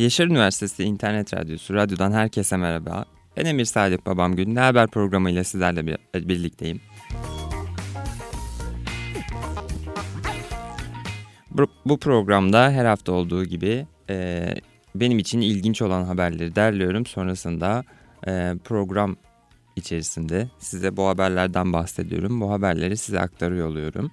Yaşar Üniversitesi İnternet Radyosu Radyo'dan herkese merhaba. Ben Emir Salih Babam Gün Ne Haber programıyla sizlerle bir- birlikteyim. Bu, programda her hafta olduğu gibi e, benim için ilginç olan haberleri derliyorum. Sonrasında e, program içerisinde size bu haberlerden bahsediyorum. Bu haberleri size aktarıyor oluyorum.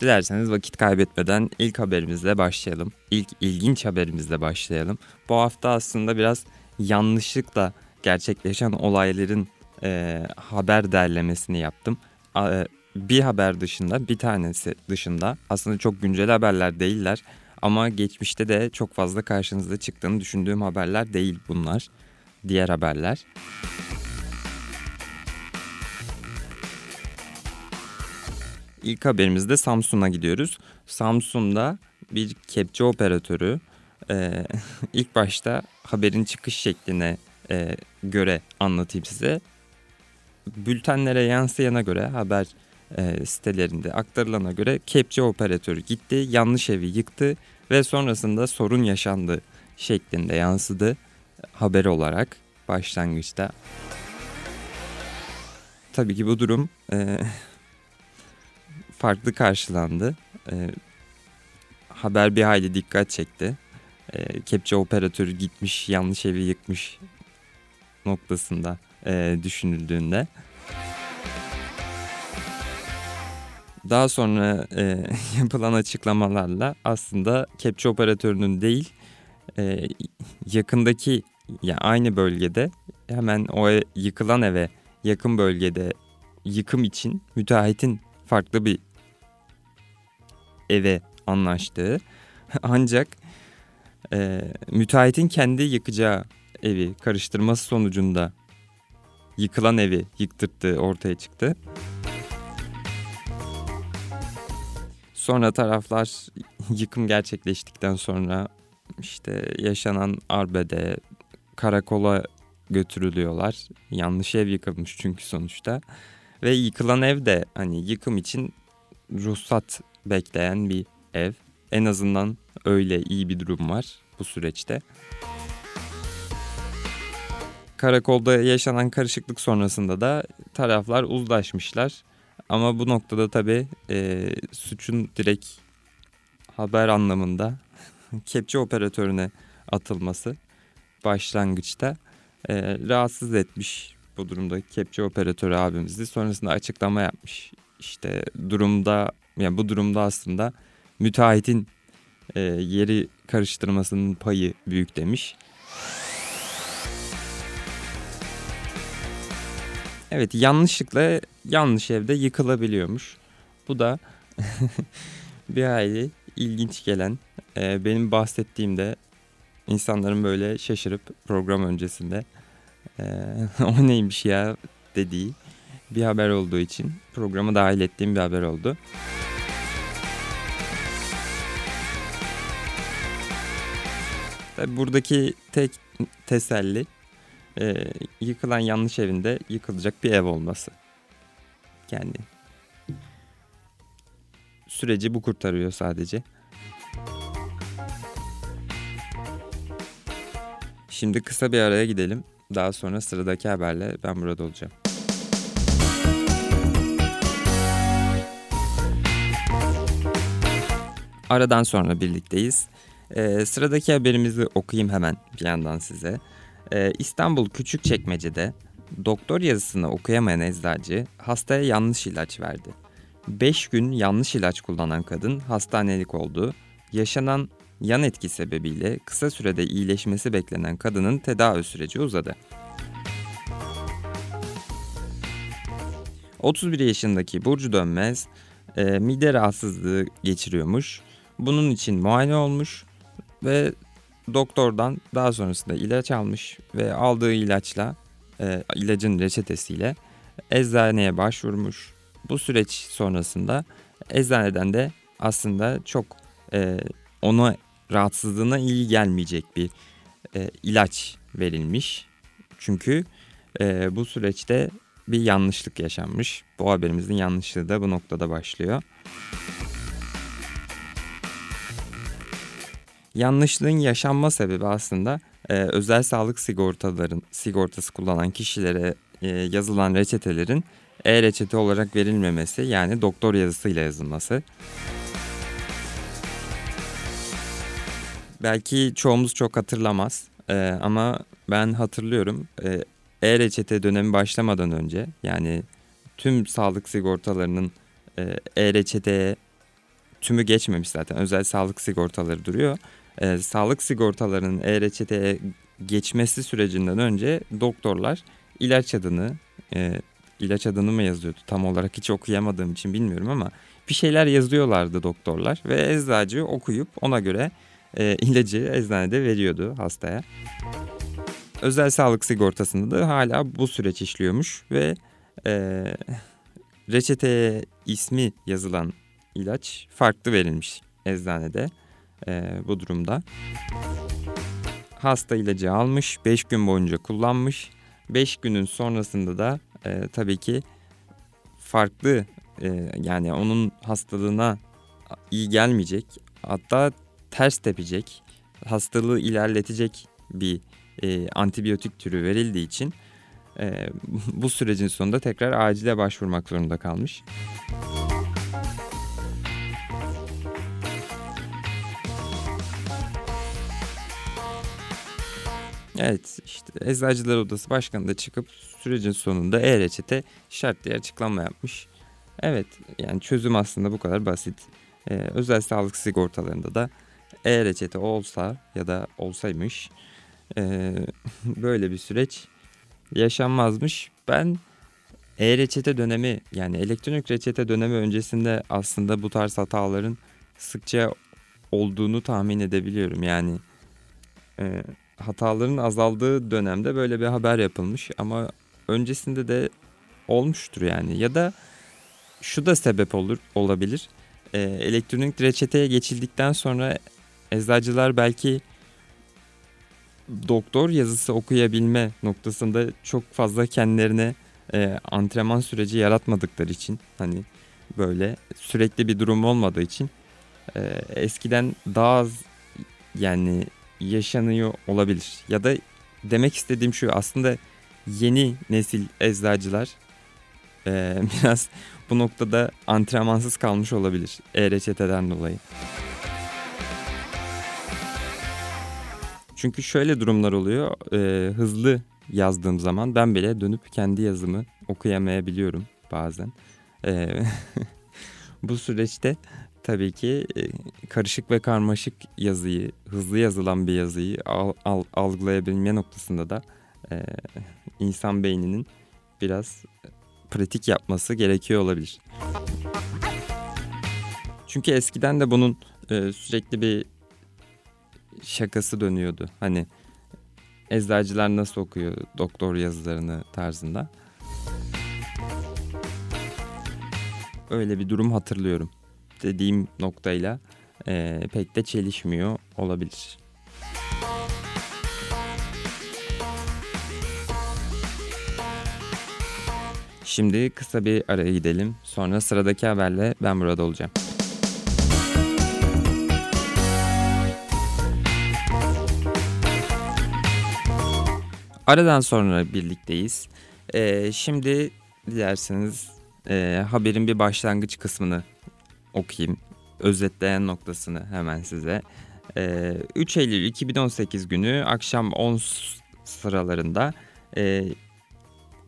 Dilerseniz vakit kaybetmeden ilk haberimizle başlayalım. İlk ilginç haberimizle başlayalım. Bu hafta aslında biraz yanlışlıkla gerçekleşen olayların e, haber derlemesini yaptım. E, bir haber dışında, bir tanesi dışında aslında çok güncel haberler değiller. Ama geçmişte de çok fazla karşınıza çıktığını düşündüğüm haberler değil bunlar. Diğer haberler. İlk haberimizde Samsun'a gidiyoruz. Samsun'da bir kepçe operatörü e, ilk başta haberin çıkış şekline e, göre anlatayım size. Bültenlere yansıyana göre haber e, sitelerinde aktarılana göre kepçe operatörü gitti, yanlış evi yıktı ve sonrasında sorun yaşandı şeklinde yansıdı haber olarak başlangıçta. Tabii ki bu durum e, farklı karşılandı. E, haber bir hayli dikkat çekti. E, kepçe operatörü gitmiş yanlış evi yıkmış noktasında e, düşünüldüğünde. Daha sonra e, yapılan açıklamalarla aslında kepçe operatörünün değil e, yakındaki ya aynı bölgede hemen o e- yıkılan eve yakın bölgede yıkım için müteahhitin farklı bir eve anlaştığı ancak e, müteahhitin kendi yıkacağı evi karıştırması sonucunda yıkılan evi yıktırttığı ortaya çıktı. Sonra taraflar yıkım gerçekleştikten sonra işte yaşanan arbede karakola götürülüyorlar. Yanlış ev yıkılmış çünkü sonuçta. Ve yıkılan ev de hani yıkım için ruhsat bekleyen bir ev. En azından öyle iyi bir durum var bu süreçte. Karakolda yaşanan karışıklık sonrasında da taraflar uzlaşmışlar. Ama bu noktada tabii e, suçun direkt haber anlamında kepçe operatörüne atılması başlangıçta e, rahatsız etmiş bu durumda kepçe operatörü abimizi. Sonrasında açıklama yapmış. İşte durumda yani bu durumda aslında müteahhitin e, yeri karıştırmasının payı büyük demiş. Evet yanlışlıkla yanlış evde yıkılabiliyormuş. Bu da bir hayli ilginç gelen e, benim bahsettiğimde insanların böyle şaşırıp program öncesinde e, o neymiş ya dediği bir haber olduğu için programa dahil ettiğim bir haber oldu. Buradaki tek teselli e, yıkılan yanlış evinde yıkılacak bir ev olması. Yani süreci bu kurtarıyor sadece. Şimdi kısa bir araya gidelim. Daha sonra sıradaki haberle ben burada olacağım. Aradan sonra birlikteyiz. Ee, sıradaki haberimizi okuyayım hemen bir yandan size. Ee, İstanbul Küçükçekmece'de doktor yazısını okuyamayan eczacı hastaya yanlış ilaç verdi. 5 gün yanlış ilaç kullanan kadın hastanelik oldu. Yaşanan yan etki sebebiyle kısa sürede iyileşmesi beklenen kadının tedavi süreci uzadı. 31 yaşındaki Burcu Dönmez e, mide rahatsızlığı geçiriyormuş. Bunun için muayene olmuş ve doktordan daha sonrasında ilaç almış ve aldığı ilaçla e, ilacın reçetesiyle eczaneye başvurmuş. Bu süreç sonrasında eczaneden de aslında çok e, ona rahatsızlığına iyi gelmeyecek bir e, ilaç verilmiş. Çünkü e, bu süreçte bir yanlışlık yaşanmış. Bu haberimizin yanlışlığı da bu noktada başlıyor. Yanlışlığın yaşanma sebebi aslında e, özel sağlık sigortaların sigortası kullanan kişilere e, yazılan reçetelerin e-reçete olarak verilmemesi yani doktor yazısıyla yazılması. Belki çoğumuz çok hatırlamaz e, ama ben hatırlıyorum. E, e-reçete dönemi başlamadan önce yani tüm sağlık sigortalarının e, e-reçeteye tümü geçmemiş zaten özel sağlık sigortaları duruyor. E, sağlık sigortalarının e-reçeteye geçmesi sürecinden önce doktorlar ilaç adını e, ilaç adını mı yazıyordu tam olarak hiç okuyamadığım için bilmiyorum ama bir şeyler yazıyorlardı doktorlar ve eczacı okuyup ona göre e, ilacı eczanede veriyordu hastaya. Özel sağlık sigortasında da hala bu süreç işliyormuş ve e, reçeteye ismi yazılan ilaç farklı verilmiş eczanede e, bu durumda. Hasta ilacı almış, 5 gün boyunca kullanmış. 5 günün sonrasında da e, tabii ki farklı e, yani onun hastalığına iyi gelmeyecek hatta ters tepecek hastalığı ilerletecek bir e, antibiyotik türü verildiği için e, bu sürecin sonunda tekrar acile başvurmak zorunda kalmış. Evet işte Eczacılar Odası Başkanı da çıkıp sürecin sonunda e-reçete şart diye açıklama yapmış. Evet yani çözüm aslında bu kadar basit. Ee, özel sağlık sigortalarında da e-reçete olsa ya da olsaymış e, böyle bir süreç yaşanmazmış. Ben e-reçete dönemi yani elektronik reçete dönemi öncesinde aslında bu tarz hataların sıkça olduğunu tahmin edebiliyorum. Yani e, hataların azaldığı dönemde böyle bir haber yapılmış ama öncesinde de olmuştur yani ya da şu da sebep olur olabilir. E, elektronik reçeteye geçildikten sonra eczacılar belki doktor yazısı okuyabilme noktasında çok fazla kendilerine e, antrenman süreci yaratmadıkları için hani böyle sürekli bir durum olmadığı için e, eskiden daha az yani yaşanıyor olabilir. Ya da demek istediğim şu aslında yeni nesil eczacılar e, biraz bu noktada antrenmansız kalmış olabilir e-reçeteden dolayı. Çünkü şöyle durumlar oluyor. E, hızlı yazdığım zaman ben bile dönüp kendi yazımı okuyamayabiliyorum bazen. E, bu süreçte tabii ki e, karışık ve karmaşık yazıyı, hızlı yazılan bir yazıyı al, al, algılayabilme noktasında da e, insan beyninin biraz pratik yapması gerekiyor olabilir. Çünkü eskiden de bunun e, sürekli bir şakası dönüyordu. Hani eczacılar nasıl okuyor doktor yazılarını tarzında. Öyle bir durum hatırlıyorum. Dediğim noktayla e, pek de çelişmiyor olabilir. Şimdi kısa bir araya gidelim. Sonra sıradaki haberle ben burada olacağım. Aradan sonra birlikteyiz. Ee, şimdi dilerseniz e, haberin bir başlangıç kısmını okuyayım. Özetleyen noktasını hemen size. Ee, 3 Eylül 2018 günü akşam 10 sıralarında e,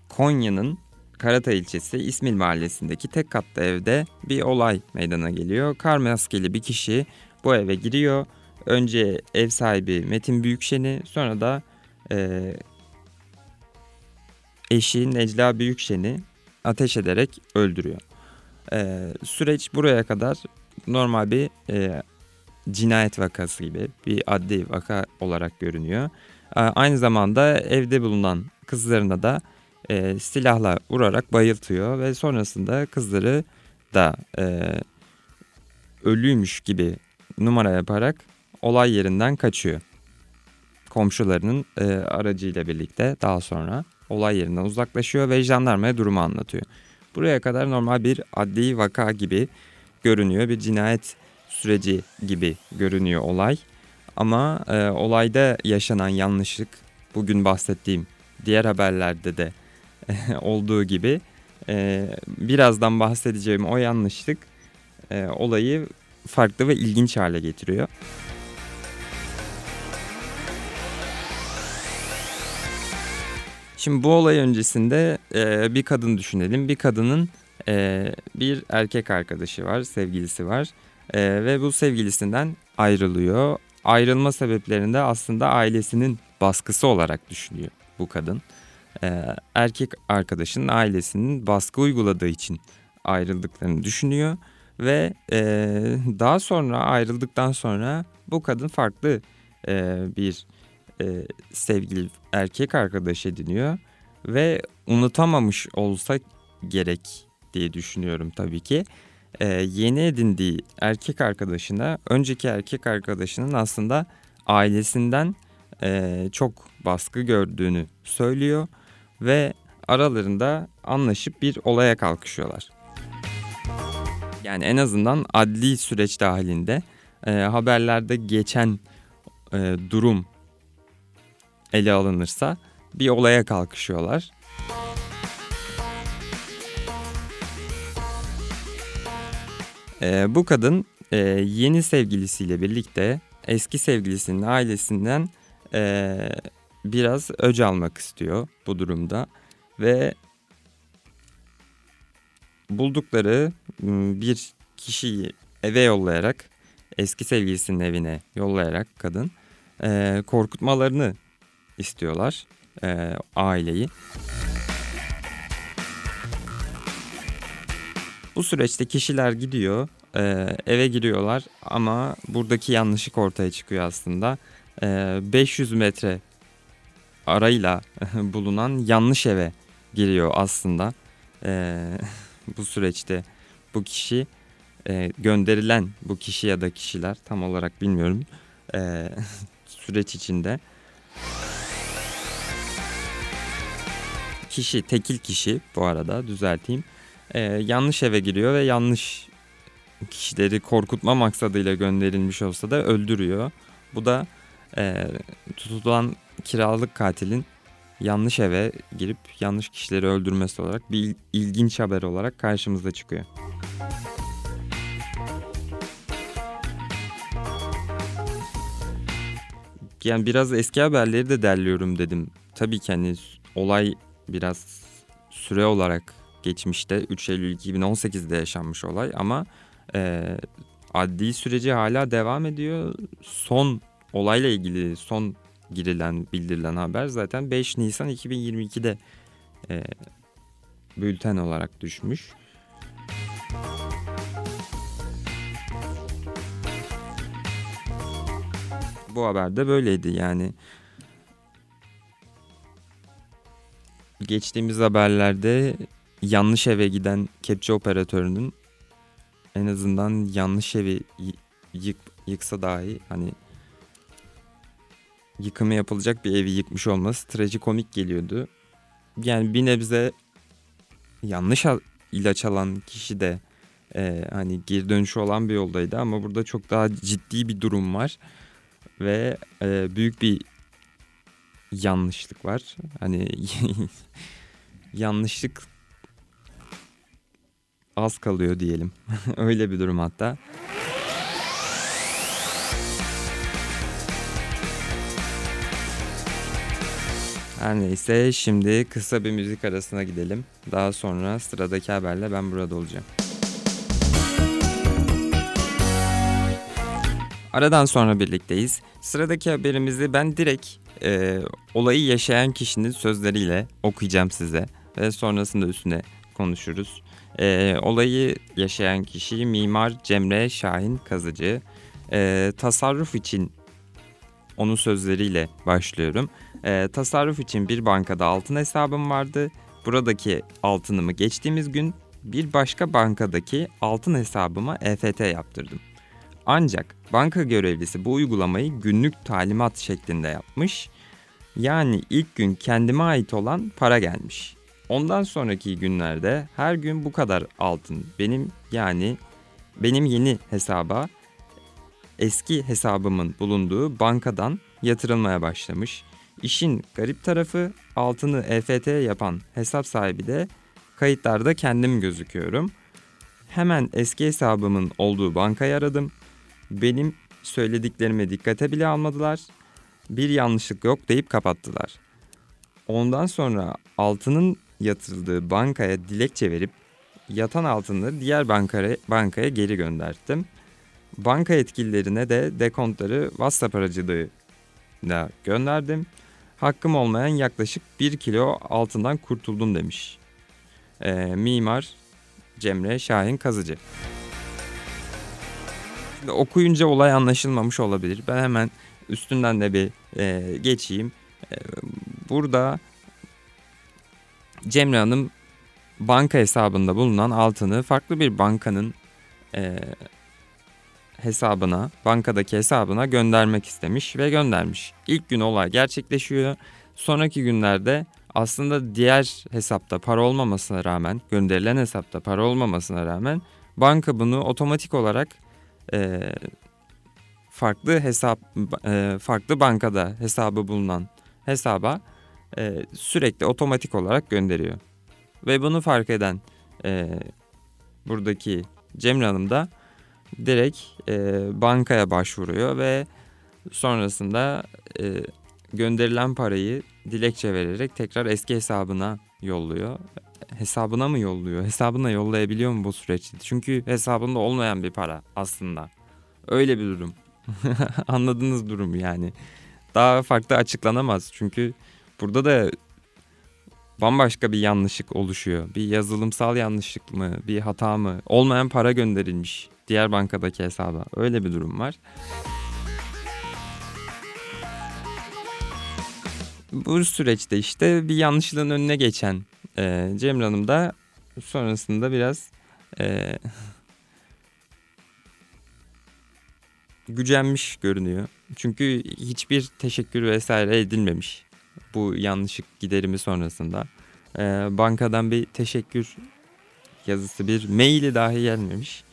Konya'nın Karatay ilçesi İsmil mahallesindeki tek katlı evde bir olay meydana geliyor. Kar maskeli bir kişi bu eve giriyor önce ev sahibi Metin Büyükşen'i sonra da e, eşi Necla Büyükşen'i ateş ederek öldürüyor. E, süreç buraya kadar normal bir e, cinayet vakası gibi bir adli vaka olarak görünüyor. E, aynı zamanda evde bulunan kızlarına da e, silahla vurarak bayıltıyor ve sonrasında kızları da e, ölüymüş gibi numara yaparak olay yerinden kaçıyor. Komşularının e, aracıyla birlikte daha sonra olay yerinden uzaklaşıyor ve jandarmaya durumu anlatıyor. Buraya kadar normal bir adli vaka gibi görünüyor. Bir cinayet süreci gibi görünüyor olay. Ama e, olayda yaşanan yanlışlık bugün bahsettiğim diğer haberlerde de olduğu gibi e, birazdan bahsedeceğim o yanlışlık e, olayı farklı ve ilginç hale getiriyor. Şimdi bu olay öncesinde e, bir kadın düşünelim. Bir kadının e, bir erkek arkadaşı var, sevgilisi var e, ve bu sevgilisinden ayrılıyor. Ayrılma sebeplerinde aslında ailesinin baskısı olarak düşünüyor bu kadın. E, erkek arkadaşının ailesinin baskı uyguladığı için ayrıldıklarını düşünüyor ve e, daha sonra ayrıldıktan sonra bu kadın farklı e, bir e, sevgili erkek arkadaş ediniyor ve unutamamış olsa gerek diye düşünüyorum tabii ki. E, yeni edindiği erkek arkadaşına önceki erkek arkadaşının aslında ailesinden e, çok baskı gördüğünü söylüyor ve aralarında anlaşıp bir olaya kalkışıyorlar. Yani en azından adli süreç dahilinde e, haberlerde geçen e, durum ele alınırsa bir olaya kalkışıyorlar. E, bu kadın e, yeni sevgilisiyle birlikte eski sevgilisinin ailesinden e, biraz öc almak istiyor bu durumda ve buldukları bir kişiyi eve yollayarak eski sevgilisinin evine yollayarak kadın e, korkutmalarını istiyorlar e, aileyi. Bu süreçte kişiler gidiyor, e, eve giriyorlar ama buradaki yanlışlık ortaya çıkıyor aslında. E, 500 metre arayla bulunan yanlış eve giriyor aslında. E, bu süreçte bu kişi e, gönderilen bu kişi ya da kişiler tam olarak bilmiyorum e, süreç içinde kişi tekil kişi bu arada düzelteyim e, yanlış eve giriyor ve yanlış kişileri korkutma maksadıyla gönderilmiş olsa da öldürüyor. Bu da e, tutulan kiralık katilin yanlış eve girip yanlış kişileri öldürmesi olarak bir ilginç haber olarak karşımıza çıkıyor. Yani biraz eski haberleri de derliyorum dedim. Tabii ki hani olay biraz süre olarak geçmişte 3 Eylül 2018'de yaşanmış olay ama e, adli süreci hala devam ediyor. Son olayla ilgili son girilen bildirilen haber zaten 5 Nisan 2022'de e, bülten olarak düşmüş. Bu haber de böyleydi yani. Geçtiğimiz haberlerde yanlış eve giden kepçe operatörünün en azından yanlış evi yık, yıksa dahi hani yıkımı yapılacak bir evi yıkmış olması trajikomik geliyordu. Yani bir nebze yanlış ilaç alan kişi de e, hani geri dönüşü olan bir yoldaydı ama burada çok daha ciddi bir durum var ve e, büyük bir yanlışlık var. Hani yanlışlık az kalıyor diyelim. Öyle bir durum hatta. Her neyse şimdi kısa bir müzik arasına gidelim. Daha sonra sıradaki haberle ben burada olacağım. Aradan sonra birlikteyiz. Sıradaki haberimizi ben direkt e, olayı yaşayan kişinin sözleriyle okuyacağım size ve sonrasında üstüne konuşuruz. E, olayı yaşayan kişi Mimar Cemre Şahin Kazıcı. E, tasarruf için onun sözleriyle başlıyorum. E, tasarruf için bir bankada altın hesabım vardı. Buradaki altınımı geçtiğimiz gün bir başka bankadaki altın hesabıma EFT yaptırdım. Ancak banka görevlisi bu uygulamayı günlük talimat şeklinde yapmış. Yani ilk gün kendime ait olan para gelmiş. Ondan sonraki günlerde her gün bu kadar altın benim yani benim yeni hesaba eski hesabımın bulunduğu bankadan yatırılmaya başlamış. İşin garip tarafı altını EFT yapan hesap sahibi de kayıtlarda kendim gözüküyorum. Hemen eski hesabımın olduğu bankayı aradım. Benim söylediklerime dikkate bile almadılar. Bir yanlışlık yok deyip kapattılar. Ondan sonra altının yatırıldığı bankaya dilekçe verip yatan altınları diğer bankaya, bankaya geri gönderdim. Banka yetkililerine de dekontları WhatsApp aracılığıyla gönderdim. Hakkım olmayan yaklaşık 1 kilo altından kurtuldum demiş. Ee, mimar Cemre Şahin Kazıcı. Okuyunca olay anlaşılmamış olabilir. Ben hemen üstünden de bir e, geçeyim. E, burada Cemre Hanım banka hesabında bulunan altını farklı bir bankanın e, hesabına, bankadaki hesabına göndermek istemiş ve göndermiş. İlk gün olay gerçekleşiyor. Sonraki günlerde aslında diğer hesapta para olmamasına rağmen, gönderilen hesapta para olmamasına rağmen banka bunu otomatik olarak e, farklı hesap e, farklı bankada hesabı bulunan hesaba e, sürekli otomatik olarak gönderiyor. Ve bunu fark eden e, buradaki Cemre Hanım da direkt e, bankaya başvuruyor ve sonrasında e, gönderilen parayı dilekçe vererek tekrar eski hesabına yolluyor. Hesabına mı yolluyor? Hesabına yollayabiliyor mu bu süreçte? Çünkü hesabında olmayan bir para aslında. Öyle bir durum. Anladığınız durum yani. Daha farklı açıklanamaz. Çünkü burada da bambaşka bir yanlışlık oluşuyor. Bir yazılımsal yanlışlık mı, bir hata mı? Olmayan para gönderilmiş diğer bankadaki hesaba. Öyle bir durum var. Bu süreçte işte bir yanlışlığın önüne geçen e, Cemre Hanım da sonrasında biraz e, gücenmiş görünüyor. Çünkü hiçbir teşekkür vesaire edilmemiş bu yanlışlık giderimi sonrasında. E, bankadan bir teşekkür yazısı bir maili dahi gelmemiş.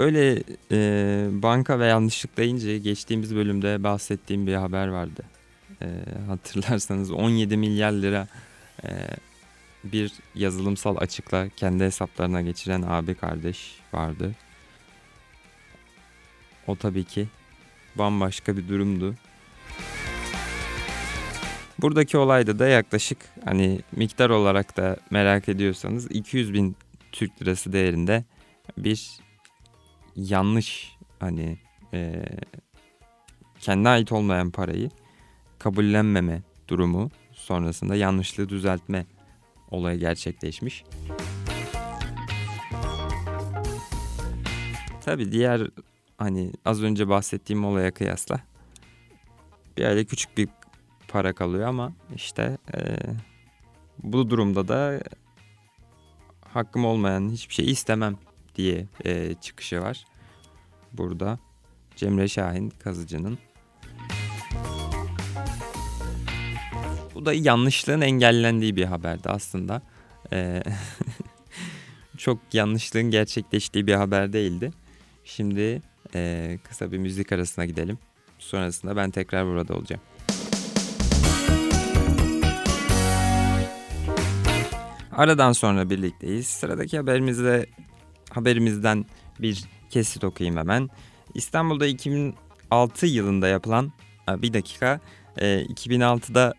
Böyle e, banka ve yanlışlık deyince geçtiğimiz bölümde bahsettiğim bir haber vardı. E, hatırlarsanız 17 milyar lira e, bir yazılımsal açıkla kendi hesaplarına geçiren abi kardeş vardı. O tabii ki bambaşka bir durumdu. Buradaki olayda da yaklaşık hani miktar olarak da merak ediyorsanız 200 bin Türk lirası değerinde bir yanlış hani e, kendine ait olmayan parayı kabullenmeme durumu sonrasında yanlışlığı düzeltme olayı gerçekleşmiş. Tabi diğer hani az önce bahsettiğim olaya kıyasla bir aile küçük bir para kalıyor ama işte e, bu durumda da hakkım olmayan hiçbir şey istemem diye e, çıkışı var. Burada Cemre Şahin Kazıcı'nın. Bu da yanlışlığın engellendiği bir haberdi aslında. E, çok yanlışlığın gerçekleştiği bir haber değildi. Şimdi e, kısa bir müzik arasına gidelim. Sonrasında ben tekrar burada olacağım. Aradan sonra birlikteyiz. Sıradaki haberimizde haberimizden bir kesit okuyayım hemen. İstanbul'da 2006 yılında yapılan bir dakika 2006'da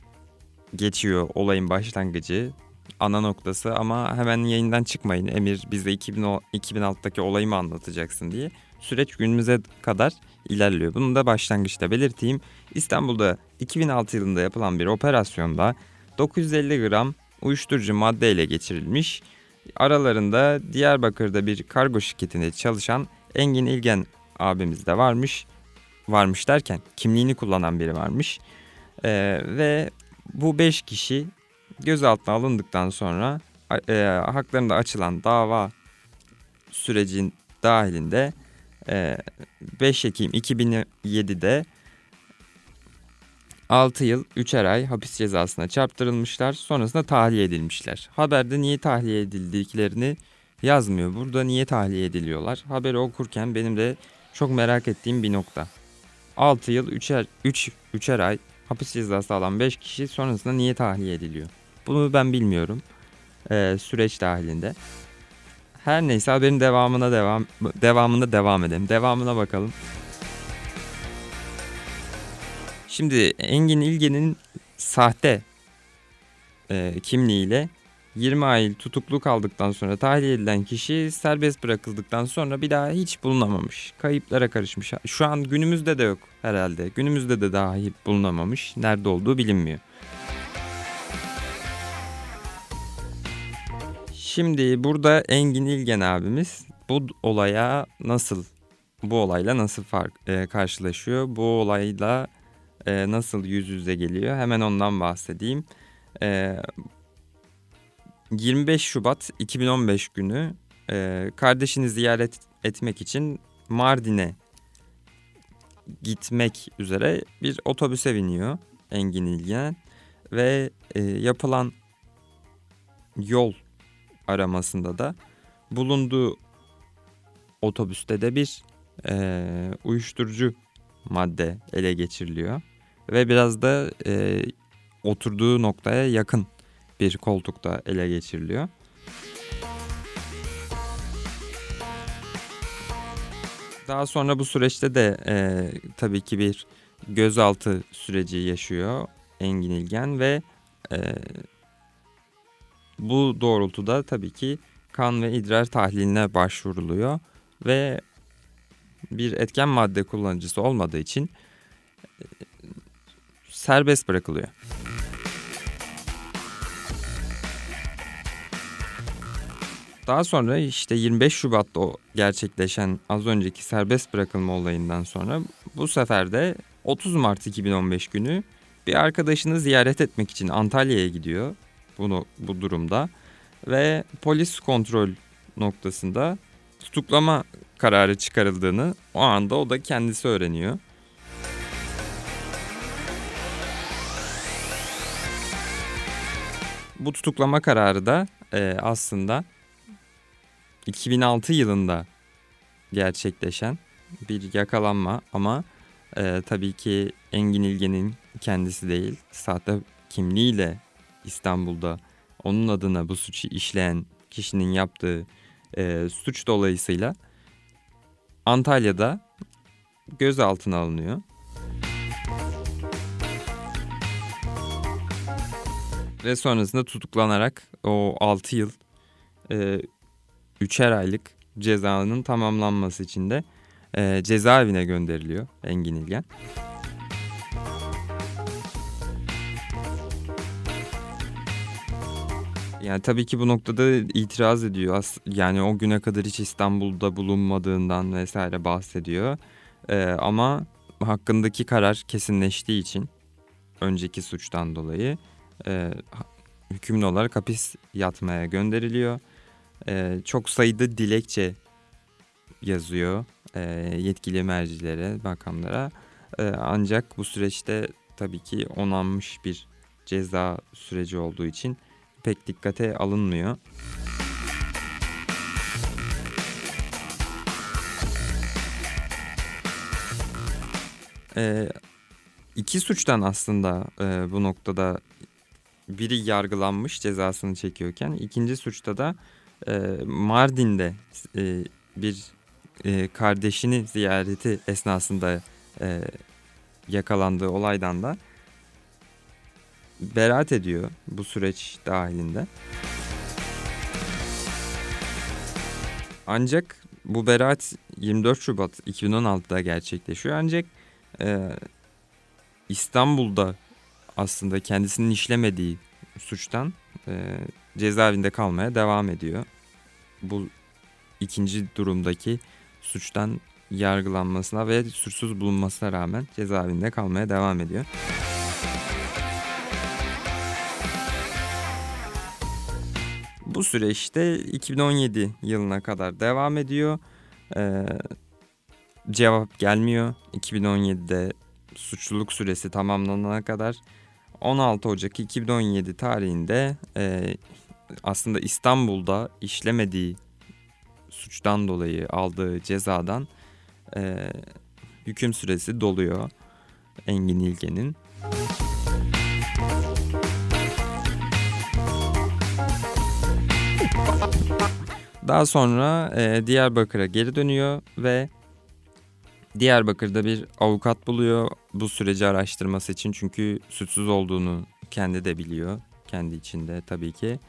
geçiyor olayın başlangıcı ana noktası ama hemen yayından çıkmayın Emir bize 2000, 2006'daki olayı mı anlatacaksın diye. Süreç günümüze kadar ilerliyor. Bunu da başlangıçta belirteyim. İstanbul'da 2006 yılında yapılan bir operasyonda 950 gram uyuşturucu madde ile geçirilmiş. Aralarında Diyarbakır'da bir kargo şirketinde çalışan Engin İlgen abimiz de varmış. Varmış derken kimliğini kullanan biri varmış. Ee, ve bu 5 kişi gözaltına alındıktan sonra e, haklarında açılan dava sürecin dahilinde e, 5 Ekim 2007'de 6 yıl 3'er ay hapis cezasına çarptırılmışlar. Sonrasında tahliye edilmişler. Haberde niye tahliye edildiklerini yazmıyor. Burada niye tahliye ediliyorlar? Haberi okurken benim de çok merak ettiğim bir nokta. 6 yıl 3'er 3 3'er ay hapis cezası alan 5 kişi sonrasında niye tahliye ediliyor? Bunu ben bilmiyorum. Ee, süreç dahilinde. Her neyse haberin devamına devam devamında devam edelim. Devamına bakalım. Şimdi Engin İlgen'in sahte e, kimliğiyle 20 ay tutuklu kaldıktan sonra tahliye edilen kişi serbest bırakıldıktan sonra bir daha hiç bulunamamış. Kayıplara karışmış. Şu an günümüzde de yok herhalde. Günümüzde de dahi bulunamamış. Nerede olduğu bilinmiyor. Şimdi burada Engin İlgen abimiz bu olaya nasıl bu olayla nasıl fark e, karşılaşıyor? Bu olayla e, nasıl yüz yüze geliyor? Hemen ondan bahsedeyim. E, 25 Şubat 2015 günü e, kardeşini ziyaret etmek için Mardin'e gitmek üzere bir otobüse biniyor Engin İlgen ve e, yapılan yol aramasında da bulunduğu otobüste de bir e, uyuşturucu madde ele geçiriliyor ve biraz da e, oturduğu noktaya yakın bir koltukta ele geçiriliyor. Daha sonra bu süreçte de e, tabii ki bir gözaltı süreci yaşıyor Engin İlgen ve e, bu doğrultuda tabii ki kan ve idrar tahliline başvuruluyor ve bir etken madde kullanıcısı olmadığı için e, serbest bırakılıyor. Daha sonra işte 25 Şubat'ta o gerçekleşen az önceki serbest bırakılma olayından sonra bu sefer de 30 Mart 2015 günü bir arkadaşını ziyaret etmek için Antalya'ya gidiyor bunu bu durumda ve polis kontrol noktasında tutuklama kararı çıkarıldığını o anda o da kendisi öğreniyor. Bu tutuklama kararı da e, aslında 2006 yılında gerçekleşen bir yakalanma ama e, tabii ki Engin İlgen'in kendisi değil sahte kimliğiyle İstanbul'da onun adına bu suçu işleyen kişinin yaptığı e, suç dolayısıyla Antalya'da gözaltına alınıyor. Ve sonrasında tutuklanarak o 6 yıl e, 3'er aylık cezanın tamamlanması için de e, cezaevine gönderiliyor Engin İlgen. Yani tabii ki bu noktada itiraz ediyor. Yani o güne kadar hiç İstanbul'da bulunmadığından vesaire bahsediyor. Ee, ama hakkındaki karar kesinleştiği için önceki suçtan dolayı e, hükümlü olarak hapis yatmaya gönderiliyor. E, çok sayıda dilekçe yazıyor e, yetkili mercilere, makamlara. E, ancak bu süreçte tabii ki onanmış bir ceza süreci olduğu için pek dikkate alınmıyor. Ee, iki suçtan aslında e, bu noktada biri yargılanmış cezasını çekiyorken ikinci suçta da e, Mardin'de e, bir e, kardeşini ziyareti esnasında e, yakalandığı olaydan da beraat ediyor bu süreç dahilinde. Ancak bu beraat 24 Şubat 2016'da gerçekleşiyor. Ancak e, İstanbul'da aslında kendisinin işlemediği suçtan e, cezaevinde kalmaya devam ediyor. Bu ikinci durumdaki suçtan yargılanmasına ve suçsuz bulunmasına rağmen cezaevinde kalmaya devam ediyor. Bu süreçte 2017 yılına kadar devam ediyor. Ee, cevap gelmiyor. 2017'de suçluluk süresi tamamlanana kadar 16 Ocak 2017 tarihinde e, aslında İstanbul'da işlemediği suçtan dolayı aldığı cezadan e, hüküm süresi doluyor Engin İlgen'in. Daha sonra e, Diyarbakır'a geri dönüyor ve Diyarbakır'da bir avukat buluyor bu süreci araştırması için çünkü suçsuz olduğunu kendi de biliyor kendi içinde tabii ki.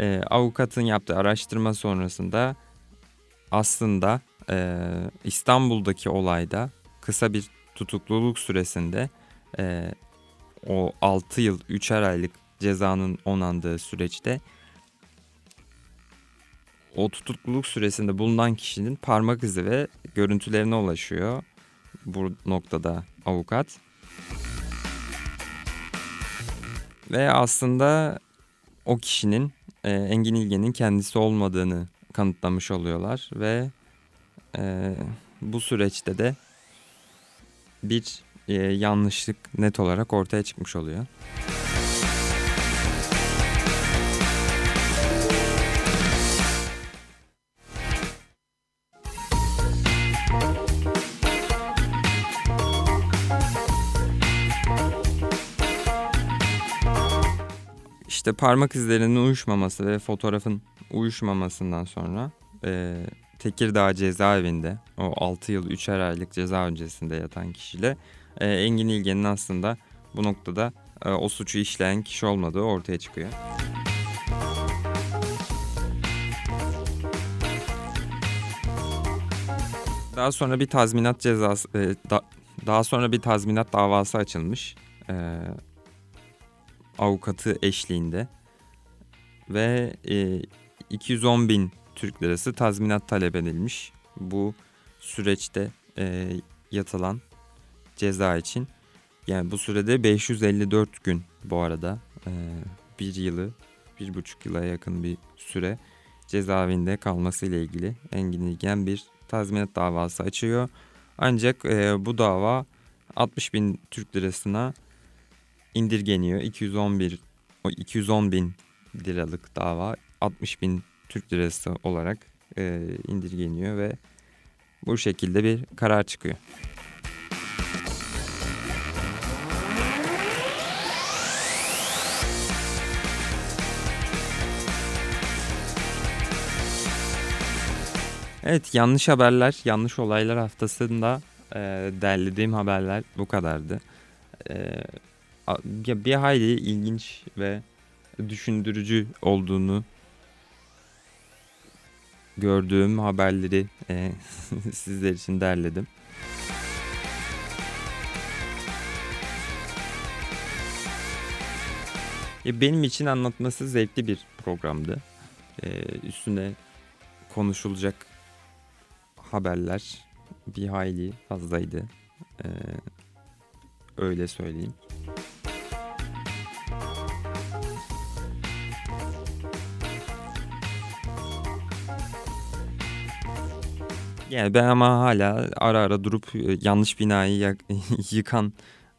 E, avukatın yaptığı araştırma sonrasında aslında e, İstanbul'daki olayda kısa bir tutukluluk süresinde e, o 6 yıl 3'er aylık cezanın onandığı süreçte o tutukluluk süresinde bulunan kişinin parmak izi ve görüntülerine ulaşıyor bu noktada avukat. Ve aslında o kişinin e, Engin İlgen'in kendisi olmadığını kanıtlamış oluyorlar ve e, bu süreçte de bir e, yanlışlık net olarak ortaya çıkmış oluyor. İşte parmak izlerinin uyuşmaması ve fotoğrafın uyuşmamasından sonra e, Tekirdağ cezaevinde o 6 yıl 3'er aylık ceza öncesinde yatan kişiyle e, Engin İlgen'in aslında bu noktada e, o suçu işleyen kişi olmadığı ortaya çıkıyor. Daha sonra bir tazminat cezası e, da, daha sonra bir tazminat davası açılmış. E, avukatı eşliğinde ve e, 210 bin Türk lirası tazminat talep edilmiş. Bu süreçte e, yatılan ceza için. Yani bu sürede 554 gün bu arada e, bir yılı bir buçuk yıla yakın bir süre cezaevinde kalması ile ilgili Engin İlgen bir tazminat davası açıyor. Ancak e, bu dava 60 bin Türk lirasına indirgeniyor. 211 o 210 bin liralık dava 60 bin Türk lirası olarak e, indirgeniyor ve bu şekilde bir karar çıkıyor. Evet yanlış haberler, yanlış olaylar haftasında e, derlediğim haberler bu kadardı. E, bir hayli ilginç ve düşündürücü olduğunu gördüğüm haberleri e, sizler için derledim. E, benim için anlatması zevkli bir programdı. E, üstüne konuşulacak haberler bir hayli fazlaydı. E, öyle söyleyeyim. Yani ben ama hala ara ara durup e, yanlış binayı yıkan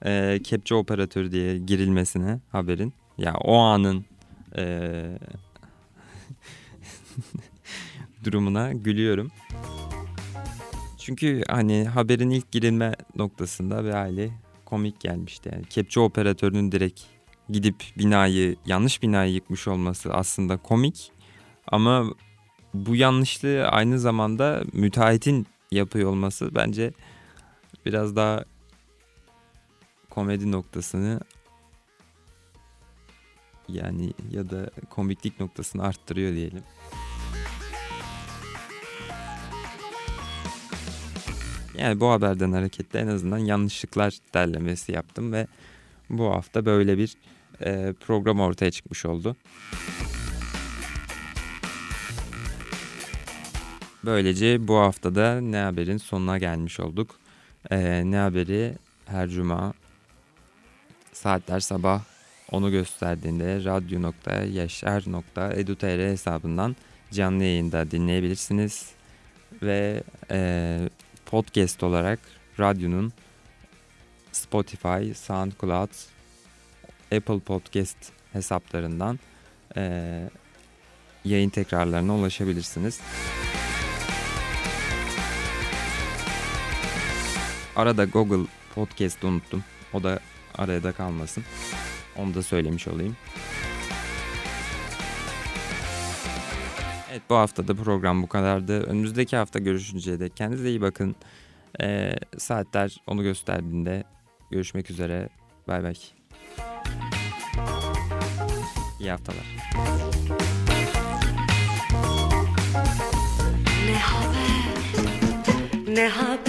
e, kepçe operatörü diye girilmesine haberin. Ya o anın e, durumuna gülüyorum. Çünkü hani haberin ilk girilme noktasında bir hali komik gelmişti. Yani kepçe operatörünün direkt gidip binayı yanlış binayı yıkmış olması aslında komik ama bu yanlışlığı aynı zamanda müteahhitin yapıyor olması bence biraz daha komedi noktasını yani ya da komiklik noktasını arttırıyor diyelim. Yani bu haberden hareketle en azından yanlışlıklar derlemesi yaptım ve bu hafta böyle bir e, program ortaya çıkmış oldu. Böylece bu haftada Ne Haber'in sonuna gelmiş olduk. E, ne Haber'i her cuma saatler sabah onu gösterdiğinde radyo.yaşar.edu.tr hesabından canlı yayında dinleyebilirsiniz. Ve e, podcast olarak radyonun Spotify, SoundCloud, Apple Podcast hesaplarından e, yayın tekrarlarına ulaşabilirsiniz. Arada Google Podcast'ı unuttum. O da arada kalmasın. Onu da söylemiş olayım. Evet bu hafta da program bu kadardı. Önümüzdeki hafta görüşünceye dek kendinize iyi bakın. Ee, saatler onu gösterdiğinde görüşmek üzere. Bay bay. İyi haftalar. Ne haber, ne haber,